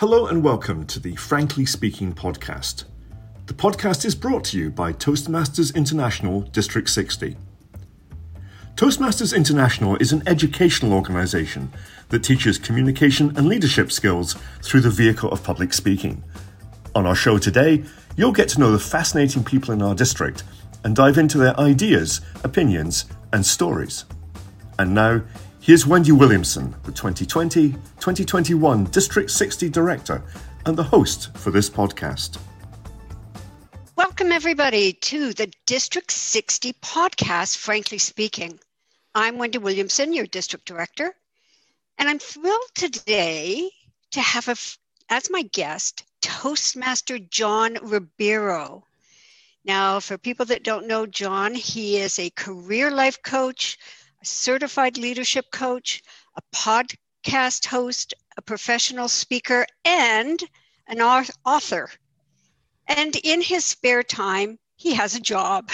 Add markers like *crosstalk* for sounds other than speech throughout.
Hello and welcome to the Frankly Speaking podcast. The podcast is brought to you by Toastmasters International District 60. Toastmasters International is an educational organisation that teaches communication and leadership skills through the vehicle of public speaking. On our show today, you'll get to know the fascinating people in our district and dive into their ideas, opinions, and stories. And now, Here's Wendy Williamson, the 2020 2021 District 60 Director and the host for this podcast. Welcome, everybody, to the District 60 podcast, Frankly Speaking. I'm Wendy Williamson, your District Director, and I'm thrilled today to have a, as my guest Toastmaster John Ribeiro. Now, for people that don't know John, he is a career life coach, a certified leadership coach, a podcast host, a professional speaker, and an author. And in his spare time, he has a job.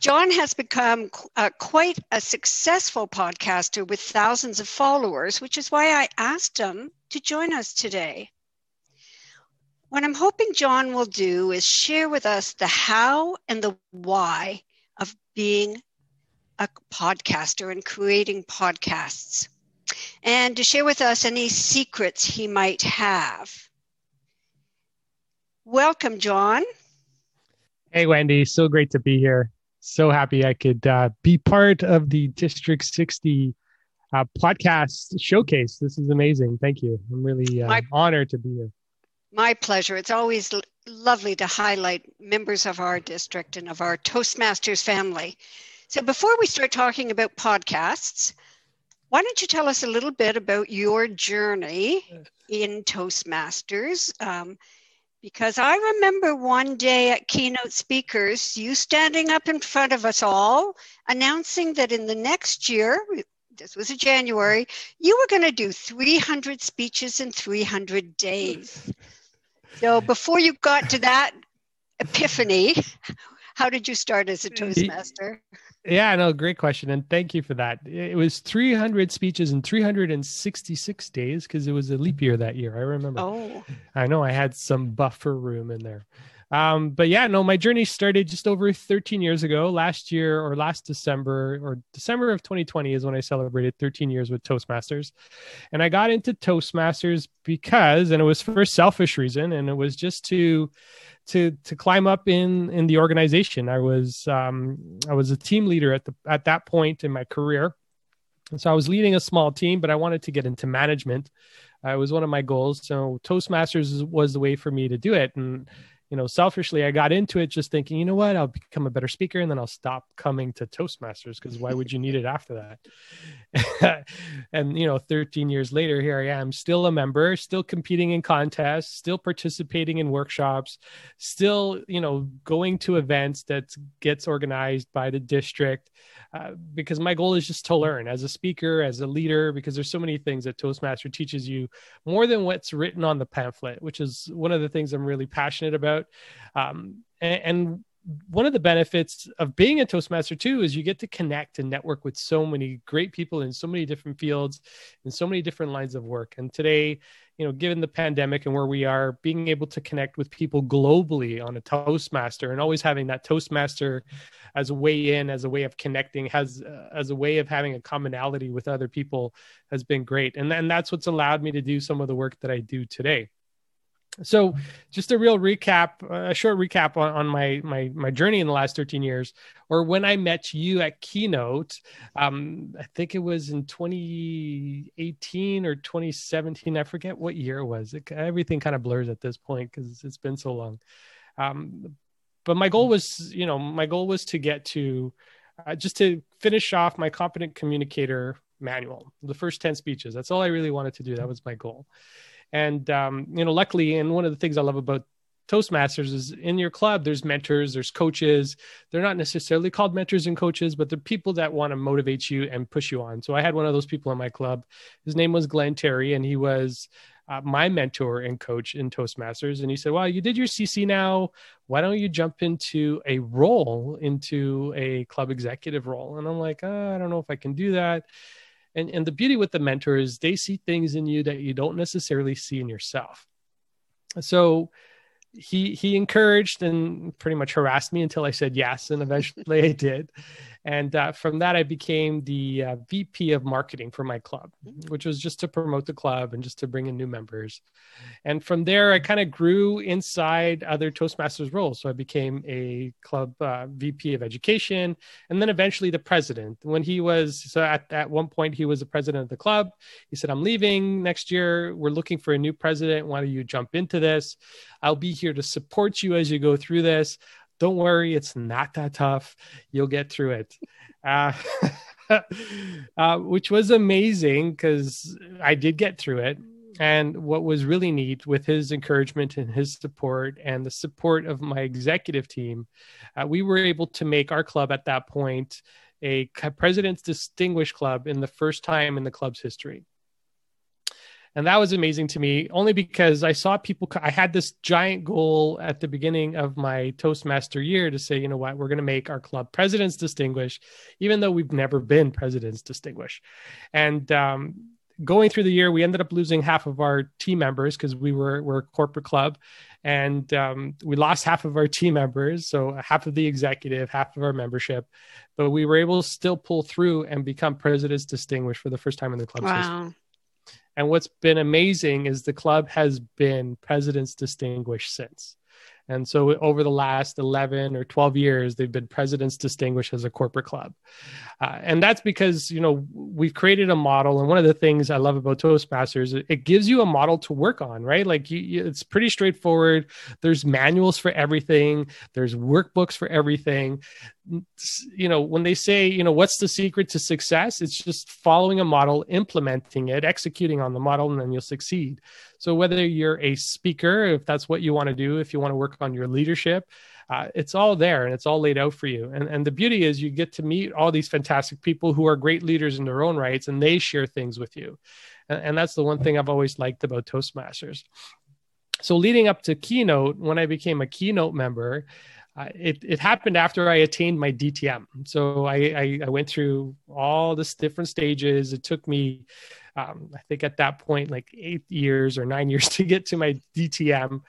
John has become uh, quite a successful podcaster with thousands of followers, which is why I asked him to join us today. What I'm hoping John will do is share with us the how and the why of being a podcaster and creating podcasts, and to share with us any secrets he might have. Welcome, John. Hey, Wendy. So great to be here. So happy I could uh, be part of the District 60 uh, podcast showcase. This is amazing. Thank you. I'm really uh, my, honored to be here. My pleasure. It's always l- lovely to highlight members of our district and of our Toastmasters family. So before we start talking about podcasts, why don't you tell us a little bit about your journey in Toastmasters? Um, because I remember one day at Keynote Speakers, you standing up in front of us all, announcing that in the next year, this was in January, you were going to do 300 speeches in 300 days. So before you got to that epiphany, *laughs* how did you start as a Toastmaster? Yeah, no, great question. And thank you for that. It was 300 speeches in 366 days because it was a leap year that year. I remember. Oh. I know I had some buffer room in there. Um, but yeah, no, my journey started just over 13 years ago. Last year or last December or December of 2020 is when I celebrated 13 years with Toastmasters. And I got into Toastmasters because, and it was for a selfish reason, and it was just to to to climb up in in the organization. I was um, I was a team leader at the at that point in my career, and so I was leading a small team, but I wanted to get into management. Uh, it was one of my goals. So Toastmasters was the way for me to do it, and you know, selfishly, I got into it just thinking, you know what, I'll become a better speaker and then I'll stop coming to Toastmasters because why would you need it after that? *laughs* and, you know, 13 years later, here I am, still a member, still competing in contests, still participating in workshops, still, you know, going to events that gets organized by the district. Uh, because my goal is just to learn as a speaker, as a leader, because there's so many things that Toastmaster teaches you more than what's written on the pamphlet, which is one of the things I'm really passionate about. Um, and, and one of the benefits of being a Toastmaster too is you get to connect and network with so many great people in so many different fields and so many different lines of work. And today, you know, given the pandemic and where we are, being able to connect with people globally on a Toastmaster and always having that Toastmaster as a way in, as a way of connecting, has uh, as a way of having a commonality with other people has been great. And then that's what's allowed me to do some of the work that I do today. So, just a real recap, a short recap on, on my my my journey in the last 13 years, or when I met you at Keynote. Um, I think it was in 2018 or 2017. I forget what year it was. It, everything kind of blurs at this point because it's been so long. Um, but my goal was, you know, my goal was to get to uh, just to finish off my competent communicator manual, the first 10 speeches. That's all I really wanted to do. That was my goal. And um, you know, luckily, and one of the things I love about Toastmasters is in your club, there's mentors, there's coaches. They're not necessarily called mentors and coaches, but they're people that want to motivate you and push you on. So I had one of those people in my club. His name was Glenn Terry, and he was uh, my mentor and coach in Toastmasters. And he said, Well, you did your CC now. Why don't you jump into a role, into a club executive role? And I'm like, oh, I don't know if I can do that And, and the beauty with the mentor is they see things in you that you don't necessarily see in yourself. So he he encouraged and pretty much harassed me until I said yes, and eventually *laughs* I did. And uh, from that, I became the uh, VP of marketing for my club, which was just to promote the club and just to bring in new members. And from there, I kind of grew inside other Toastmasters roles. So I became a club uh, VP of education and then eventually the president. When he was, so at, at one point, he was the president of the club. He said, I'm leaving next year. We're looking for a new president. Why don't you jump into this? I'll be here to support you as you go through this don't worry, it's not that tough. You'll get through it. Uh, *laughs* uh, which was amazing because I did get through it. And what was really neat with his encouragement and his support and the support of my executive team, uh, we were able to make our club at that point a President's Distinguished Club in the first time in the club's history and that was amazing to me only because i saw people i had this giant goal at the beginning of my toastmaster year to say you know what? We're going to make our club presidents distinguished even though we've never been presidents distinguished and um, going through the year we ended up losing half of our team members because we were we're a corporate club. And um, we lost half of our team members so half of the executive half of our membership. But we were able to still pull through and become presidents distinguished for the first time in the club's wow. history and what's been amazing is the club has been President's Distinguished since. And so over the last 11 or 12 years, they've been President's Distinguished as a corporate club. Uh, and that's because, you know, we've created a model. And one of the things I love about Toastmasters, it gives you a model to work on, right? Like you, you, it's pretty straightforward. There's manuals for everything, there's workbooks for everything you know when they say you know what's the secret to success? It's just following a model implementing it executing on the model and then you'll succeed. So whether you're a speaker if that's what you want to do if you want to work on your leadership uh, it's all there and it's all laid out for you. And and the beauty is you get to meet all these fantastic people who are great leaders in their own rights and they share things with you. And, and that's the one thing i've always liked about toastmasters. So leading up to keynote when i became a keynote member it, it happened after I attained my DTM. So I, I, I, went through all this different stages. It took me, um, I think at that point, like eight years or nine *laughs* years to get to my DTM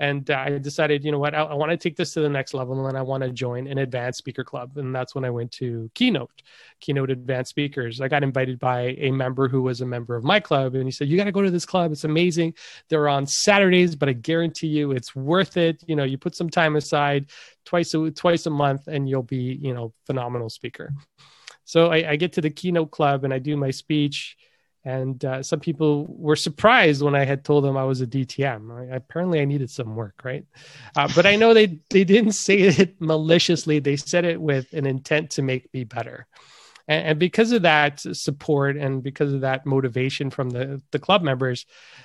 and uh, I decided, you know what, I, I want to take this to the next level, and I want to join an advanced speaker club, and that's when I went to Keynote, Keynote Advanced Speakers. I got invited by a member who was a member of my club, and he said, "You got to go to this club. It's amazing. They're on Saturdays, but I guarantee you, it's worth it. You know, you put some time aside, twice a twice a month, and you'll be, you know, phenomenal speaker." So I, I get to the Keynote Club, and I do my speech and uh, some people were surprised when I had told them I was a DTM. I, apparently, I needed some work, right? Uh, but I know they they didn't say it maliciously. They said it with an intent to make me better and, and, because of that support and because of that motivation from the the club members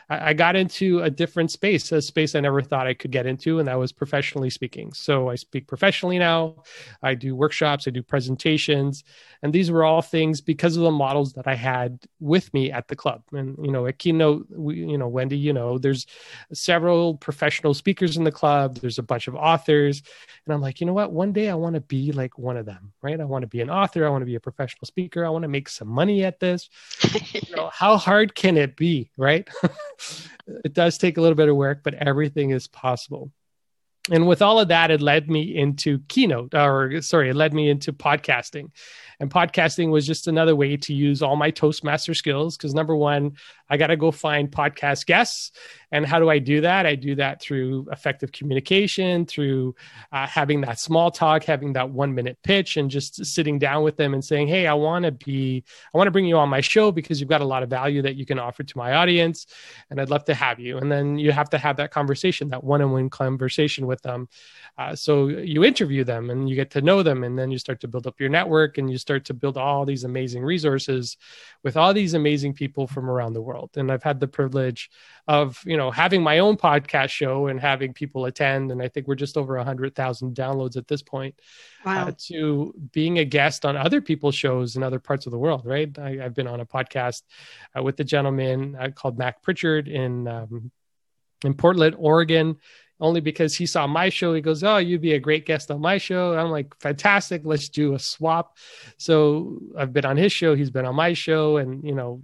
I, I, got into a different space a space i never thought i could get into and that was professionally speaking. So i speak professionally now. I do workshops i do presentations and these were all things because of the models that i had with me at the club. And you know at keynote we, you know wendy you know there's several professional speakers in the club there's a bunch of authors and i'm like you know what? One day i want to be like one of them right? I want to be an author i want to be a professional speaker. I want to make some money at this. you know, how hard can it be, right? *laughs* it does take a little bit of work, but everything is possible. And with all of that, it led me into keynote, or sorry, it led me into podcasting. And podcasting was just another way to use all my Toastmaster skills. Because number one, I got to go find podcast guests. And how do I do that? I do that through effective communication, through uh, having that small talk, having that one minute pitch, and just sitting down with them and saying, Hey, I want to be, I want to bring you on my show because you've got a lot of value that you can offer to my audience. And I'd love to have you. And then you have to have that conversation, that one on one conversation with them. Uh, so you interview them and you get to know them. And then you start to build up your network and you start to build all these amazing resources with all these amazing people from around the world. And I've had the privilege of, you know, having my own podcast show and having people attend. And I think we're just over a hundred thousand downloads at this point uh, wow. uh, to being a guest on other people's shows in other parts of the world. Right. I, have been on a podcast uh, with a gentleman uh, called Mac Prichard in, um, in Portland, Oregon only because he saw my show. He goes, "Oh, you'd be a great guest on my show." I'm like, "Fantastic! Let's do a swap." So I've been on his show. He's been on my show, and you know,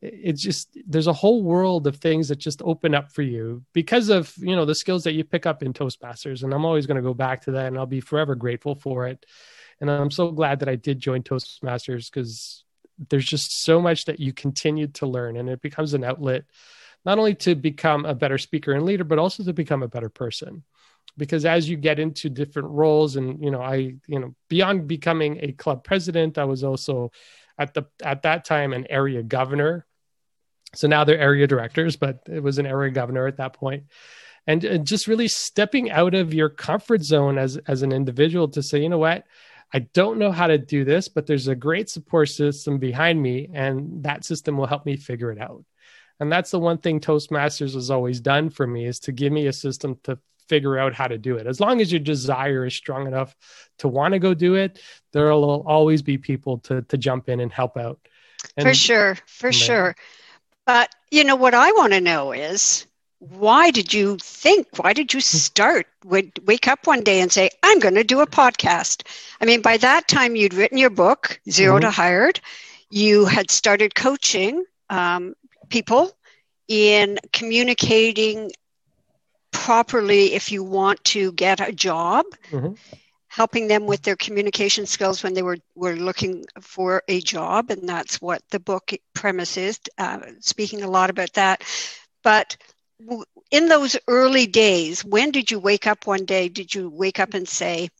it's just there's a whole world of things that just open up for you because of you know the skills that you pick up in Toastmasters. And I'm always going to go back to that, and I'll be forever grateful for it. And I'm so glad that I did join Toastmasters because there's just so much that you continue to learn, and it becomes an outlet not only to become a better speaker and leader, but also to become a better person. Because as you get into different roles, and you know, I, you know, beyond becoming a club president, I was also at the at that time an area governor. So now they're area directors, but it was an area governor at that point. And, and just really stepping out of your comfort zone as as an individual to say, you know what, I don't know how to do this, but there's a great support system behind me, and that system will help me figure it out. And that's the one thing Toastmasters has always done for me is to give me a system to figure out how to do it. As long as your desire is strong enough to want to go do it, there will always be people to to jump in and help out. And, for sure, for sure. But you know what I want to know is why did you think why did you start would wake up one day and say i'm going to do a podcast i mean by that time you'd written your book 0 mm-hmm. to hired you had started coaching um, people in communicating properly if you want to get a job, mm-hmm. Helping them with their communication skills when they were, were looking for a job. And that's what the book premise is, uh, speaking a lot about that. But in those early days, when did you wake up one day? Did you wake up and say,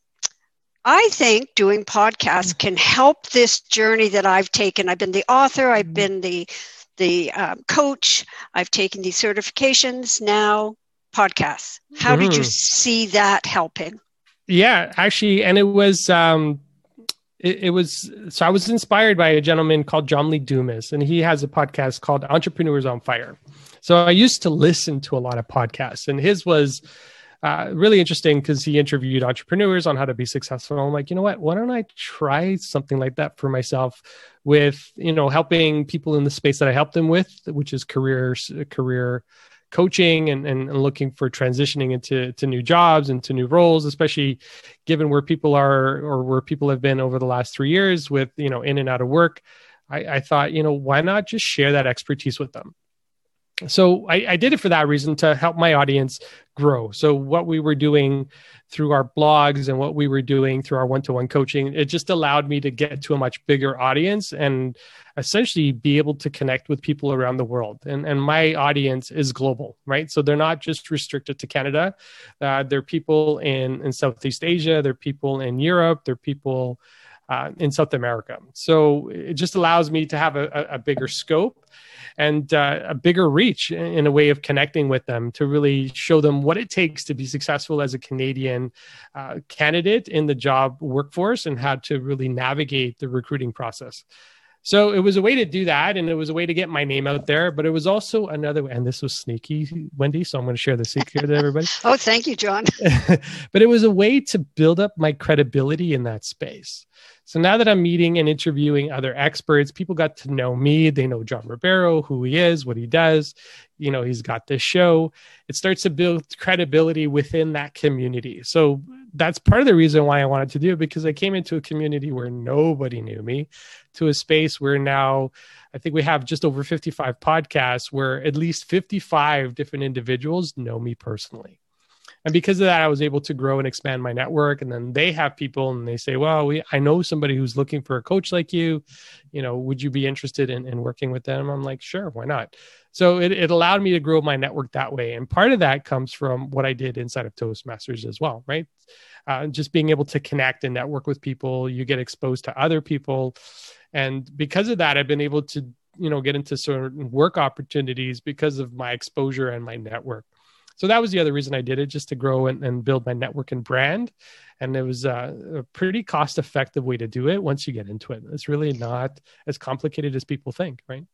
I think doing podcasts can help this journey that I've taken. I've been the author, I've mm-hmm. been the the um, coach. I've taken these certifications now. Podcasts. How mm-hmm. did you mm-hmm. see that helping? Yeah, actually, and it was um, it, it, was so I was inspired by a gentleman called John Lee Dumas, and he has a podcast called Entrepreneurs on Fire. So I used to listen to a lot of podcasts, and his was uh, really interesting because he interviewed entrepreneurs on how to be successful. I'm like, you know what? Why don't I try something like that for myself with, you know, helping people in the space that I help them with, which is career, career coaching and, and looking for transitioning into to new jobs and to new roles, especially given where people are or where people have been over the last three years with, you know, in and out of work. I, I thought, you know, why not just share that expertise with them? So I, I, did it for that reason to help my audience grow. So what we were doing through our blogs and what we were doing through our one-to-one coaching, it just allowed me to get to a much bigger audience and essentially be able to connect with people around the world. And and my audience is global, right? So they're not just restricted to Canada. Uh, they're people in in Southeast Asia. They're people in Europe. They're people uh, in South America. So it just allows me to have a, a bigger scope and uh, a bigger reach in a way of connecting with them to really show them what it takes to be successful as a Canadian uh, candidate in the job workforce and how to really navigate the recruiting process. So it was a way to do that, and it was a way to get my name out there. But it was also another way, and this was sneaky, Wendy. So I'm going to share the secret with everybody. *laughs* oh, thank you, John. *laughs* but it was a way to build up my credibility in that space. So now that I'm meeting and interviewing other experts, people got to know me. They know John Ribeiro, who he is, what he does. You know, he's got this show. It starts to build credibility within that community. So that's part of the reason why I wanted to do it because I came into a community where nobody knew me to a space where now I think we have just over 55 podcasts where at least 55 different individuals know me personally and because of that i was able to grow and expand my network. And then they have people and they say well we i know somebody who's looking for a coach like you. You know would you be interested in, in working with them? I'm like sure why not? So it, it allowed me to grow my network that way. And part of that comes from what i did inside of toastmasters as well right? Uh, just being able to connect and network with people. You get exposed to other people. And because of that i've been able to you know get into certain work opportunities because of my exposure and my network so that was the other reason I did it, just to grow and, and build my network and brand. And it was a, a pretty cost effective way to do it once you get into it. It's really not as complicated as people think, right?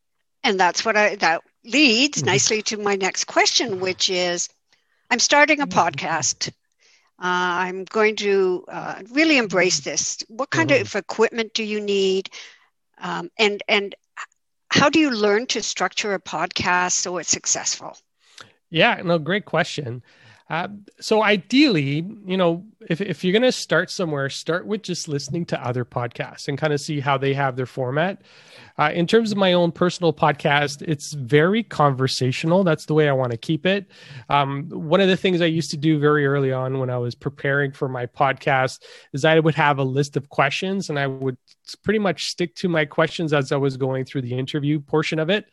And that's what I, that leads mm-hmm. nicely to my next question, which is I'm starting a mm-hmm. podcast. Uh, I'm going to uh, really embrace this. What kind mm-hmm. of equipment do you need? Um, and and how do you learn to structure a podcast so it's successful? Yeah, no, great question. Uh, so ideally, you know, if, if you're going to start somewhere, start with just listening to other podcasts and kind of see how they have their format. Uh, in terms of my own personal podcast, it's very conversational. That's the way I want to keep it. Um, one of the things I used to do very early on when I was preparing for my podcast is I would have a list of questions and I would pretty much stick to my questions as I was going through the interview portion of it.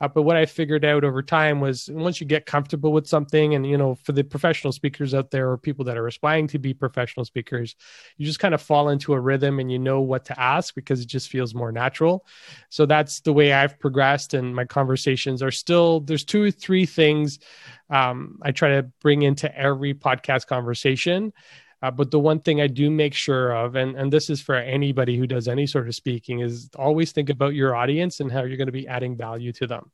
Uh, but what I figured out over time was once you get comfortable with something, and you know, for the professional speakers out there or people that are aspiring to be professional speakers, you just kind of fall into a rhythm and you know what to ask because it just feels more natural. So that's the way I've progressed, and my conversations are still there's two or three things um, I try to bring into every podcast conversation. Uh, but the one thing I do make sure of, and, and this is for anybody who does any sort of speaking, is always think about your audience and how you're going to be adding value to them.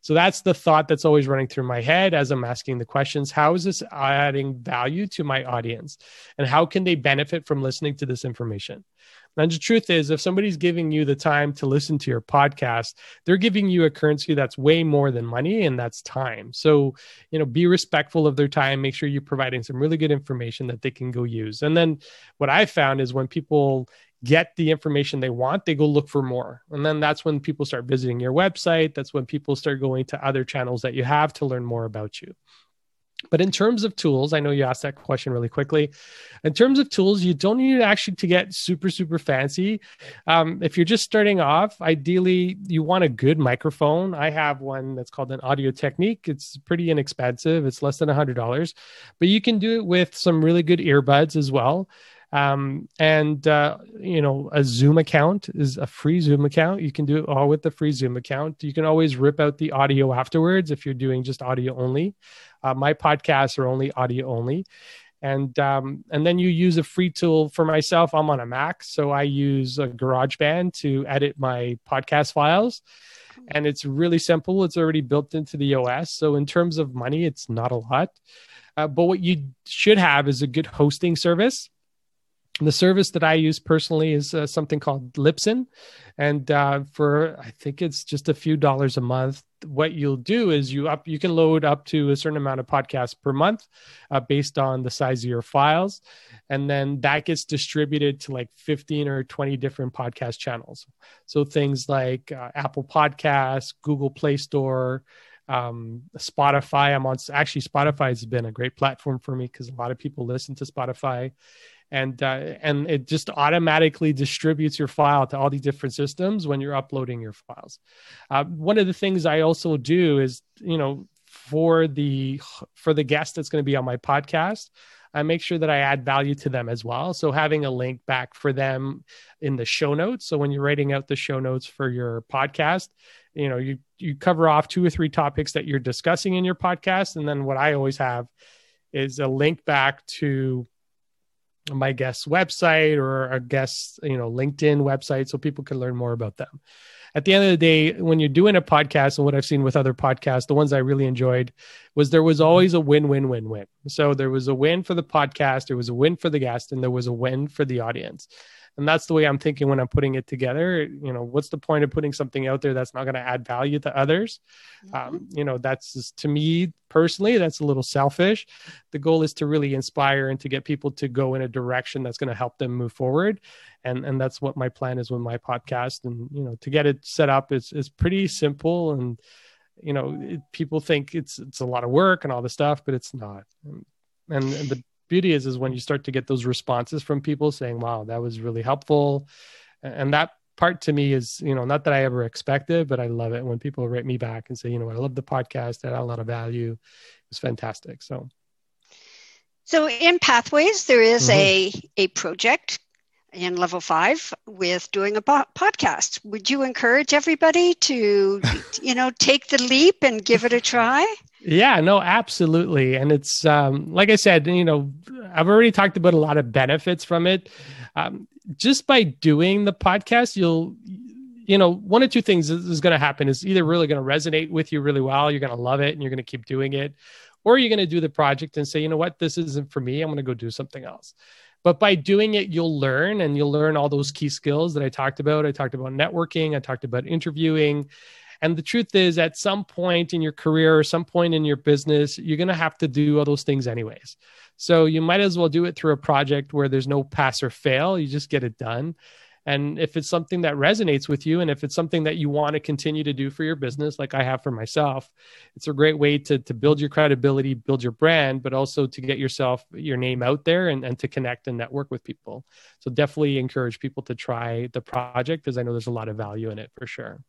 So that's the thought that's always running through my head as I'm asking the questions. How is this adding value to my audience? And how can they benefit from listening to this information? And the truth is, if somebody's giving you the time to listen to your podcast, they're giving you a currency that's way more than money, and that's time. So, you know, be respectful of their time. Make sure you're providing some really good information that they can go use. And then what I found is when people get the information they want, they go look for more. And then that's when people start visiting your website. That's when people start going to other channels that you have to learn more about you. But in terms of tools, I know you asked that question really quickly. In terms of tools, you don't need actually to get super, super fancy. Um, if you're just starting off, ideally, you want a good microphone. I have one that's called an Audio-Technica. It's pretty inexpensive, it's less than a $100, but you can do it with some really good earbuds as well. Um, and uh, you know, a Zoom account is a free Zoom account. You can do it all with the free Zoom account. You can always rip out the audio afterwards if you're doing just audio only. Uh, my podcasts are only audio only, and um, and then you use a free tool for myself. I'm on a Mac, so I use a GarageBand to edit my podcast files. And it's really simple. It's already built into the OS. So in terms of money, it's not a lot. Uh, but what you should have is a good hosting service the service that I use personally is uh, something called Libsyn. And uh, for, I think it's just a few dollars a month. What you'll do is you up, you can load up to a certain amount of podcasts per month uh, based on the size of your files. And then that gets distributed to like 15 or 20 different podcast channels. So things like uh, Apple Podcasts, Google Play Store, um, Spotify. I'm on actually Spotify has been a great platform for me because a lot of people listen to Spotify and uh, and it just automatically distributes your file to all these different systems when you're uploading your files. Uh, one of the things I also do is, you know, for the for the guest that's going to be on my podcast, I make sure that I add value to them as well. So having a link back for them in the show notes. So when you're writing out the show notes for your podcast, you know, you you cover off two or three topics that you're discussing in your podcast, and then what I always have is a link back to my guest's website or a guest, you know, LinkedIn website so people can learn more about them. At the end of the day, when you're doing a podcast and what I've seen with other podcasts, the ones I really enjoyed was there was always a win win win win. So there was a win for the podcast, there was a win for the guest, and there was a win for the audience and that's the way i'm thinking when i'm putting it together. You know what's the point of putting something out there that's not going to add value to others? Mm-hmm. um, you know that's just, to me personally that's a little selfish. The goal is to really inspire and to get people to go in a direction that's going to help them move forward. And and that's what my plan is with my podcast. And you know to get it set up is is pretty simple. And you know it, people think it's it's a lot of work and all the stuff but it's not. And, and the beauty is is when you start to get those responses from people saying wow that was really helpful. And that part to me is you know not that i ever expected but i love it when people write me back and say you know i love the podcast. It had a lot of value. It was fantastic. So so in pathways there is mm-hmm. a a project in level five with doing a po- podcast. Would you encourage everybody to *laughs* you know take the leap and give it a try yeah, no, absolutely. And it's um, like I said, you know, I've already talked about a lot of benefits from it. Um, just by doing the podcast, you'll, you know, one or two things is, going to happen is either really going to resonate with you really well, you're going to love it and you're going to keep doing it, or you're going to do the project and say, you know what, this isn't for me. I'm going to go do something else. But by doing it, you'll learn and you'll learn all those key skills that I talked about. I talked about networking, I talked about interviewing And the truth is, at some point in your career or some point in your business, you're going to have to do all those things anyways. So you might as well do it through a project where there's no pass or fail. You just get it done. And if it's something that resonates with you, and if it's something that you want to continue to do for your business, like I have for myself, it's a great way to, to build your credibility, build your brand, but also to get yourself, your name out there and, and to connect and network with people. So definitely encourage people to try the project because I know there's a lot of value in it for sure.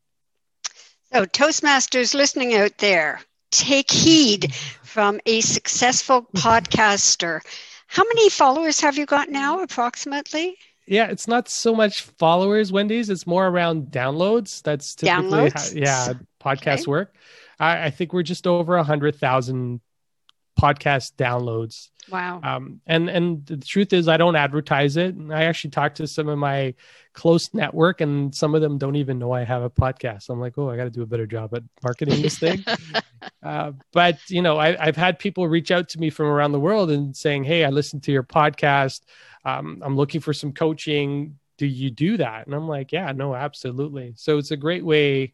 So, Toastmasters listening out there, take heed from a successful podcaster. How many followers have you got now, approximately? yeah, it's not so much followers, Wendy's. It's more around downloads. That's typically Downloads? how, yeah, podcast Okay. work. I, I think we're just over a hundred thousand podcast downloads. Wow. Um, and and the truth is, I don't advertise it. I actually talk to some of my close network, and some of them don't even know I have a podcast. I'm like, oh, I got to do a better job at marketing this thing. *laughs* uh, but you know, I, I've had people reach out to me from around the world and saying, "Hey, I listened to your podcast. Um, I'm looking for some coaching. Do you do that?" And I'm like, "Yeah, no, absolutely." So it's a great way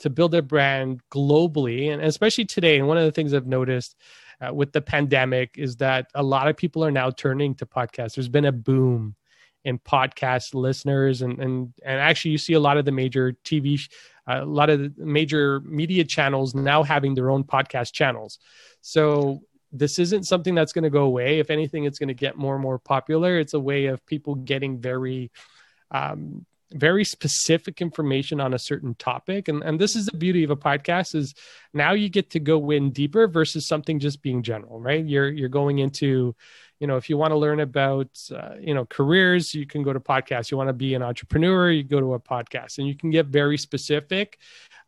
to build a brand globally, and especially today. And one of the things I've noticed uh, with the pandemic is that a lot of people are now turning to podcasts. There's been a boom in podcast listeners, and and and actually, you see a lot of the major TV, uh, a lot of the major media channels now having their own podcast channels. So this isn't something that's going to go away. If anything, it's going to get more and more popular. It's a way of people getting very um, very specific information on a certain topic. And and this is the beauty of a podcast is now you get to go in deeper versus something just being general right? You're you're going into you know if you want to learn about uh, you know careers you can go to podcasts. You want to be an entrepreneur you go to a podcast. And you can get very specific.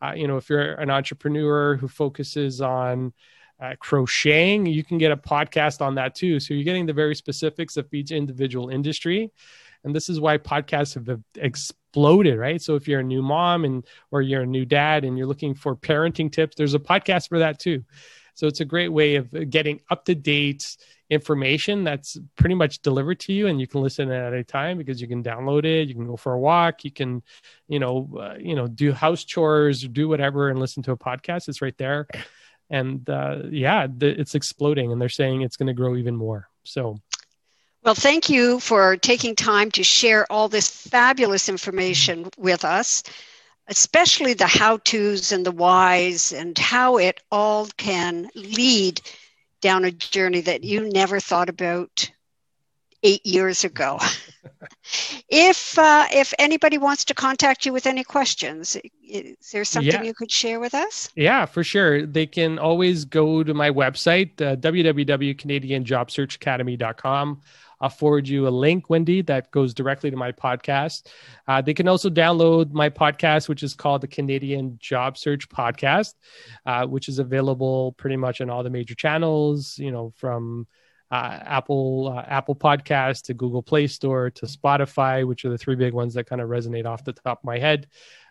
Uh, you know if you're an entrepreneur who focuses on uh, crocheting. You can get a podcast on that too. So you're getting the very specifics of each individual industry. And this is why podcasts have exploded right? So if you're a new mom and or you're a new dad and you're looking for parenting tips there's a podcast for that too. So it's a great way of getting up to date information that's pretty much delivered to you and you can listen at any time because you can download it you can go for a walk you can you know uh, you know do house chores do whatever and listen to a podcast. It's right there and uh, yeah the, it's exploding and they're saying it's going to grow even more so Well, thank you for taking time to share all this fabulous information with us, especially the how to's and the whys and how it all can lead down a journey that you never thought about eight years ago. *laughs* if uh, if anybody wants to contact you with any questions, is there something Yeah. you could share with us? Yeah, for sure. They can always go to my website, uh, www.canadianjobsearchacademy.com. I'll forward you a link, Wendy, that goes directly to my podcast. Uh, they can also download my podcast, which is called the Canadian Job Search Podcast, uh, which is available pretty much on all the major channels, you know, from uh, Apple uh, Apple Podcast to Google Play Store to Spotify, which are the three big ones that kind of resonate off the top of my head.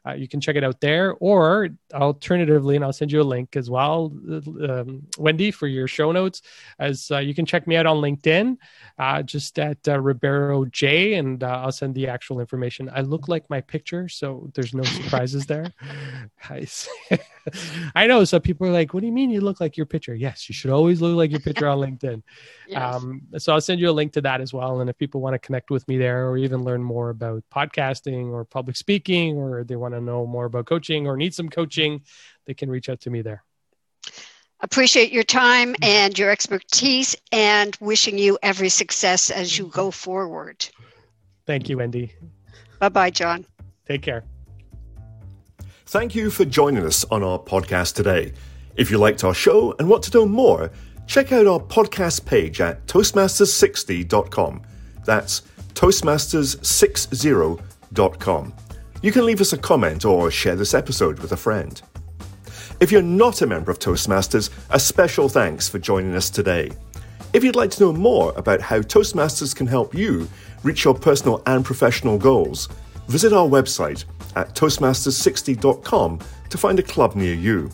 Uh, you can check it out there, or alternatively, and I'll send you a link as well, um, Wendy, for your show notes. As uh, you can check me out on LinkedIn, uh, just at uh, Ribeiro J, and I'll send the actual information. I look like my picture, so there's no surprises there. *laughs* *laughs* I, know some people are like, "What do you mean you look like your picture?" Yes, you should always look like your picture on LinkedIn. *laughs* Um, so I'll send you a link to that as well. And if people want to connect with me there or even learn more about podcasting or public speaking, or they want to know more about coaching or need some coaching, they can reach out to me there. appreciate your time and your expertise and wishing you every success as you go forward. Thank you, Wendy. Bye bye, John. Take care. Thank you for joining us on our podcast today. If you liked our show and want to know more, check out our podcast page at Toastmasters60.com. That's Toastmasters60.com. You can leave us a comment or share this episode with a friend. If you're not a member of Toastmasters, a special thanks for joining us today. If you'd like to know more about how Toastmasters can help you reach your personal and professional goals, visit our website at Toastmasters60.com to find a club near you.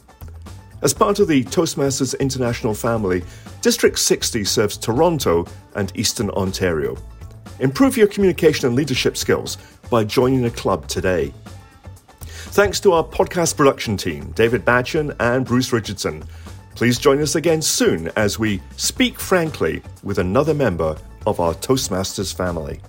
As part of the Toastmasters International family, District 60 serves Toronto and Eastern Ontario. Improve your communication and leadership skills by joining a club today. Thanks to our podcast production team, David Batchen and Bruce Richardson. Please join us again soon as we speak frankly with another member of our Toastmasters family.